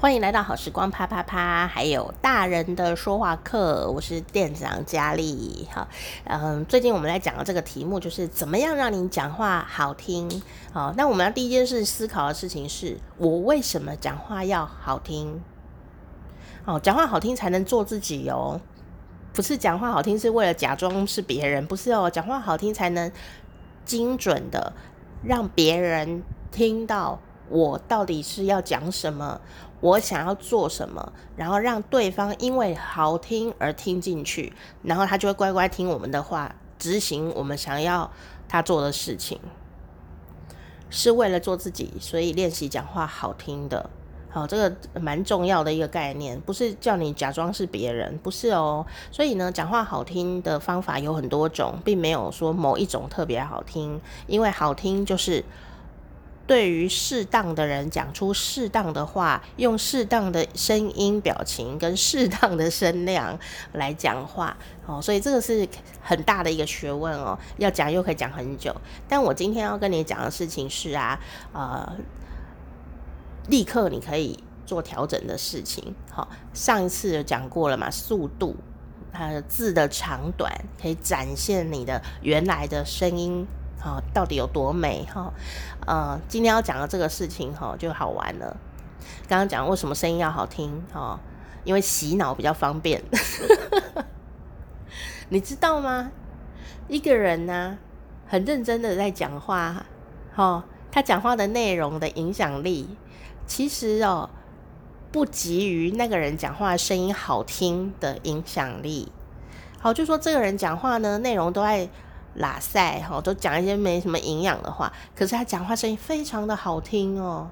欢迎来到好时光啪啪啪，还有大人的说话课，我是店长佳丽。好，嗯，最近我们来讲的这个题目就是怎么样让你讲话好听。好，那我们要第一件事思考的事情是我为什么讲话要好听？哦，讲话好听才能做自己哦，不是讲话好听是为了假装是别人，不是哦，讲话好听才能精准的让别人听到。我到底是要讲什么？我想要做什么？然后让对方因为好听而听进去，然后他就会乖乖听我们的话，执行我们想要他做的事情。是为了做自己，所以练习讲话好听的。好，这个蛮重要的一个概念，不是叫你假装是别人，不是哦。所以呢，讲话好听的方法有很多种，并没有说某一种特别好听，因为好听就是。对于适当的人讲出适当的话，用适当的声音、表情跟适当的声量来讲话哦，所以这个是很大的一个学问哦，要讲又可以讲很久。但我今天要跟你讲的事情是啊，呃，立刻你可以做调整的事情。好，上一次有讲过了嘛，速度，它的字的长短可以展现你的原来的声音。好，到底有多美哈？呃，今天要讲的这个事情哈，就好玩了。刚刚讲为什么声音要好听哈？因为洗脑比较方便。你知道吗？一个人呢，很认真的在讲话，哈，他讲话的内容的影响力，其实哦，不及于那个人讲话声音好听的影响力。好，就说这个人讲话呢，内容都在。拉塞哈，都讲一些没什么营养的话，可是他讲话声音非常的好听哦。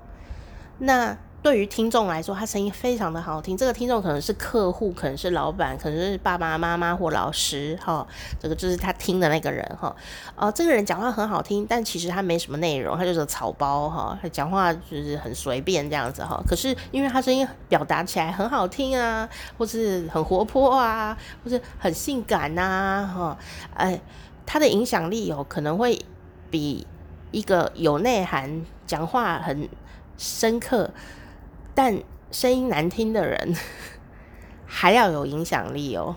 那对于听众来说，他声音非常的好听。这个听众可能是客户，可能是老板，可能是爸爸妈妈或老师哈。这个就是他听的那个人哈。哦，这个人讲话很好听，但其实他没什么内容，他就是草包哈。他讲话就是很随便这样子哈。可是因为他声音表达起来很好听啊，或是很活泼啊，或是很性感呐哈，哎。他的影响力有可能会比一个有内涵、讲话很深刻但声音难听的人 还要有影响力哦。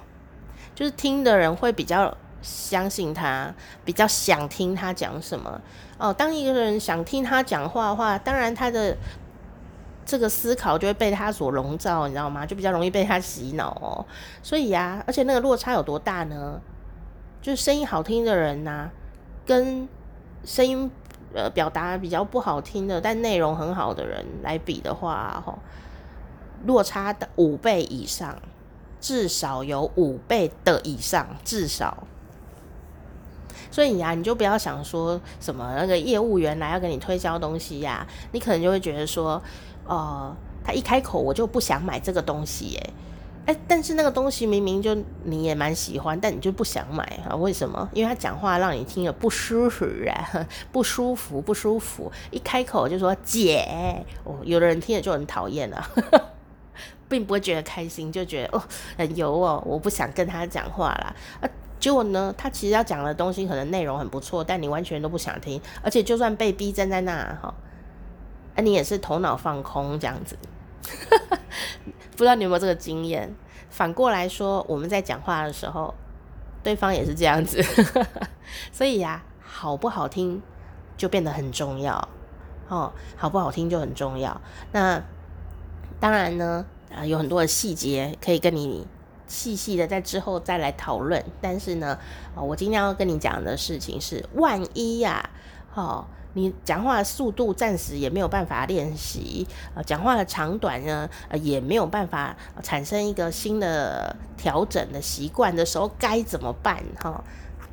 就是听的人会比较相信他，比较想听他讲什么哦。当一个人想听他讲话的话，当然他的这个思考就会被他所笼罩，你知道吗？就比较容易被他洗脑哦。所以呀，而且那个落差有多大呢？就是声音好听的人呐、跟声音呃表达比较不好听的，但内容很好的人来比的话，哈，落差的五倍以上，至少有五倍的以上，至少。所以呀，你就不要想说什么那个业务员来要给你推销东西呀，你可能就会觉得说，呃，他一开口我就不想买这个东西耶。哎，但是那个东西明明就你也蛮喜欢，但你就不想买啊？为什么？因为他讲话让你听了不舒服啊，不舒服，不舒服。一开口就说姐，哦，有的人听了就很讨厌了，并不会觉得开心，就觉得哦很油哦，我不想跟他讲话啦。啊，结果呢，他其实要讲的东西可能内容很不错，但你完全都不想听，而且就算被逼站在那哈，啊，你也是头脑放空这样子。不知道你有没有这个经验？反过来说，我们在讲话的时候，对方也是这样子。所以呀，好不好听就变得很重要哦。好不好听就很重要。那当然呢，啊，有很多的细节可以跟你细细的在之后再来讨论。但是呢，我今天要跟你讲的事情是，万一呀，哦。你讲话的速度暂时也没有办法练习，呃，讲话的长短呢，呃，也没有办法产生一个新的调整的习惯的时候，该怎么办？哈，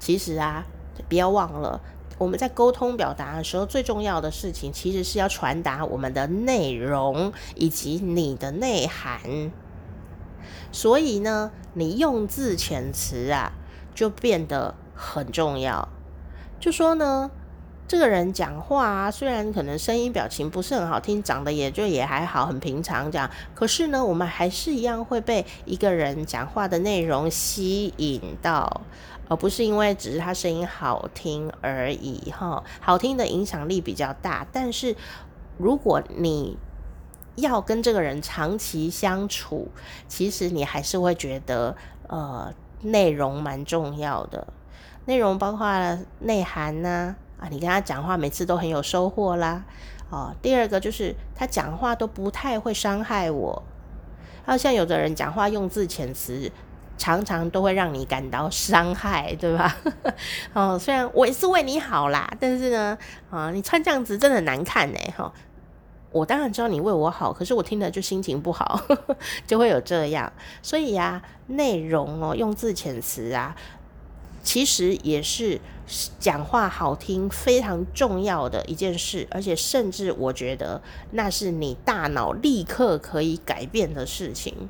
其实啊，不要忘了，我们在沟通表达的时候，最重要的事情其实是要传达我们的内容以及你的内涵。所以呢，你用字遣词啊，就变得很重要。就说呢。这个人讲话啊，虽然可能声音表情不是很好听，长得也就也还好，很平常这样。可是呢，我们还是一样会被一个人讲话的内容吸引到，而不是因为只是他声音好听而已哈。好听的影响力比较大，但是如果你要跟这个人长期相处，其实你还是会觉得，呃，内容蛮重要的。内容包括内涵呐，啊你跟他讲话每次都很有收获啦。哦，第二个就是他讲话都不太会伤害我。好像有的人讲话用字遣词，常常都会让你感到伤害，对吧？哦，虽然我也是为你好啦，但是呢，啊，你穿这样子真的很难看呢。哈，我当然知道你为我好，可是我听了就心情不好，就会有这样。所以呀，内容哦，用字遣词啊。其实也是讲话好听非常重要的一件事，而且甚至我觉得那是你大脑立刻可以改变的事情。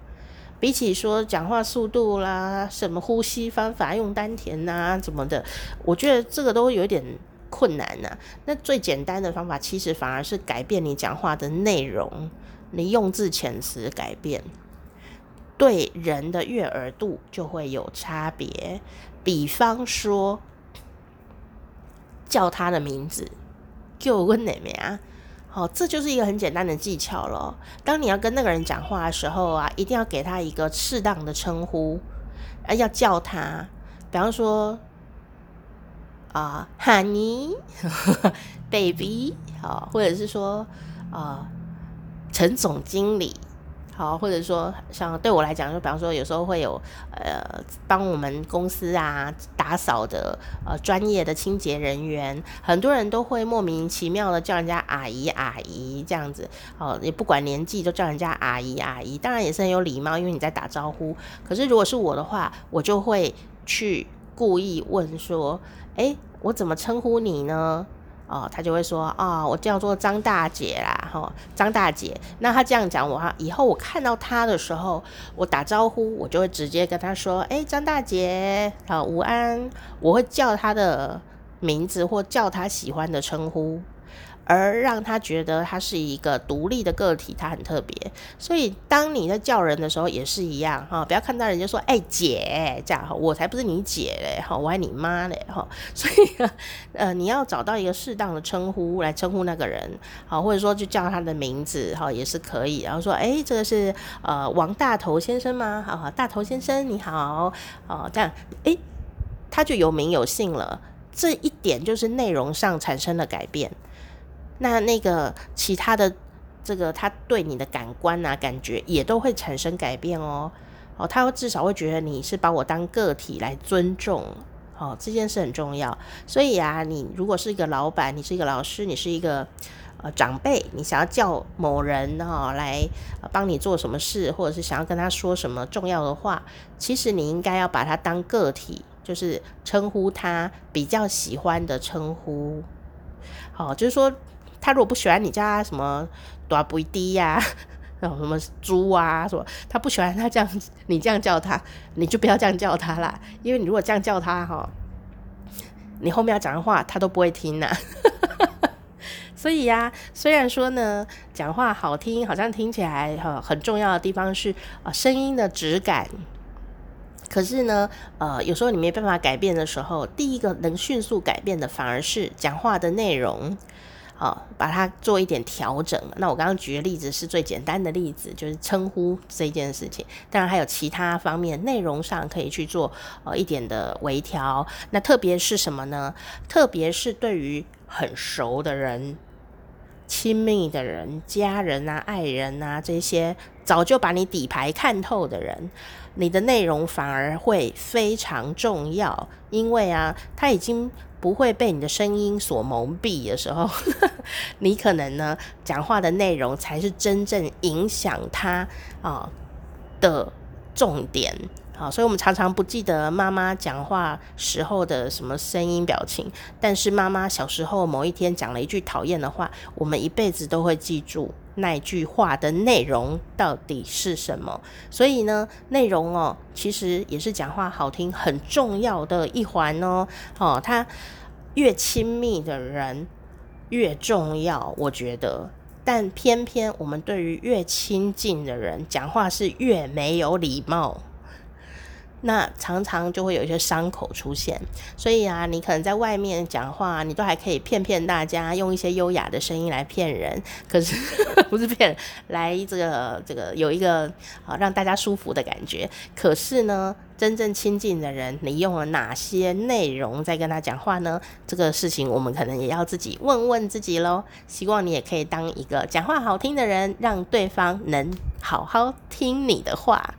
比起说讲话速度啦、什么呼吸方法、用丹田呐、啊、怎么的，我觉得这个都有点困难呐、啊。那最简单的方法，其实反而是改变你讲话的内容，你用字遣词改变。对人的悦耳度就会有差别。比方说，叫他的名字，叫我哪名啊？好，这就是一个很简单的技巧咯。当你要跟那个人讲话的时候啊，一定要给他一个适当的称呼，啊，要叫他。比方说，啊，Honey，Baby，好，或者是说，啊，陈总经理。好，或者说像对我来讲，就比方说有时候会有呃帮我们公司啊打扫的呃专业的清洁人员，很多人都会莫名其妙的叫人家阿姨阿姨这样子，哦，也不管年纪都叫人家阿姨阿姨，当然也是很有礼貌，因为你在打招呼。可是如果是我的话，我就会去故意问说，诶，我怎么称呼你呢？哦，他就会说啊、哦，我叫做张大姐啦，哈、哦，张大姐。那他这样讲我，以后我看到他的时候，我打招呼，我就会直接跟他说，哎，张大姐，好，午安。我会叫他的名字或叫他喜欢的称呼。而让他觉得他是一个独立的个体，他很特别。所以当你在叫人的时候也是一样哈，不要看到人家说“哎姐”这样哈，我才不是你姐嘞哈，我还你妈嘞哈。所以呃，你要找到一个适当的称呼来称呼那个人，好，或者说就叫他的名字哈，也是可以。然后说，哎，这个是呃王大头先生吗？好，大头先生你好，哦，这样，哎，他就有名有姓了。这一点就是内容上产生了改变。那那个其他的这个，他对你的感官啊、感觉也都会产生改变哦。哦，他至少会觉得你是把我当个体来尊重。哦，这件事很重要。所以啊，你如果是一个老板，你是一个老师，你是一个呃长辈，你想要叫某人哈、哦、来帮你做什么事，或者是想要跟他说什么重要的话，其实你应该要把他当个体，就是称呼他比较喜欢的称呼。好、哦，就是说。他如果不喜欢你叫他什么大肥猪呀，然 后什么猪啊，什么他不喜欢他这样，你这样叫他，你就不要这样叫他啦。因为你如果这样叫他哈，你后面要讲的话他都不会听呐。所以呀，虽然说呢，讲话好听，好像听起来哈很重要的地方是啊声音的质感，可是呢，呃，有时候你没办法改变的时候，第一个能迅速改变的反而是讲话的内容。好、哦，把它做一点调整。那我刚刚举的例子是最简单的例子，就是称呼这件事情。当然还有其他方面，内容上可以去做呃一点的微调。那特别是什么呢？特别是对于很熟的人、亲密的人、家人啊、爱人啊这些早就把你底牌看透的人，你的内容反而会非常重要，因为啊，他已经。不会被你的声音所蒙蔽的时候，你可能呢讲话的内容才是真正影响他啊的重点。好，所以我们常常不记得妈妈讲话时候的什么声音表情，但是妈妈小时候某一天讲了一句讨厌的话，我们一辈子都会记住那句话的内容到底是什么。所以呢，内容哦，其实也是讲话好听很重要的一环哦。哦，他越亲密的人越重要，我觉得。但偏偏我们对于越亲近的人讲话是越没有礼貌。那常常就会有一些伤口出现，所以啊，你可能在外面讲话，你都还可以骗骗大家，用一些优雅的声音来骗人。可是 不是骗，来这个这个有一个啊让大家舒服的感觉。可是呢，真正亲近的人，你用了哪些内容在跟他讲话呢？这个事情我们可能也要自己问问自己喽。希望你也可以当一个讲话好听的人，让对方能好好听你的话。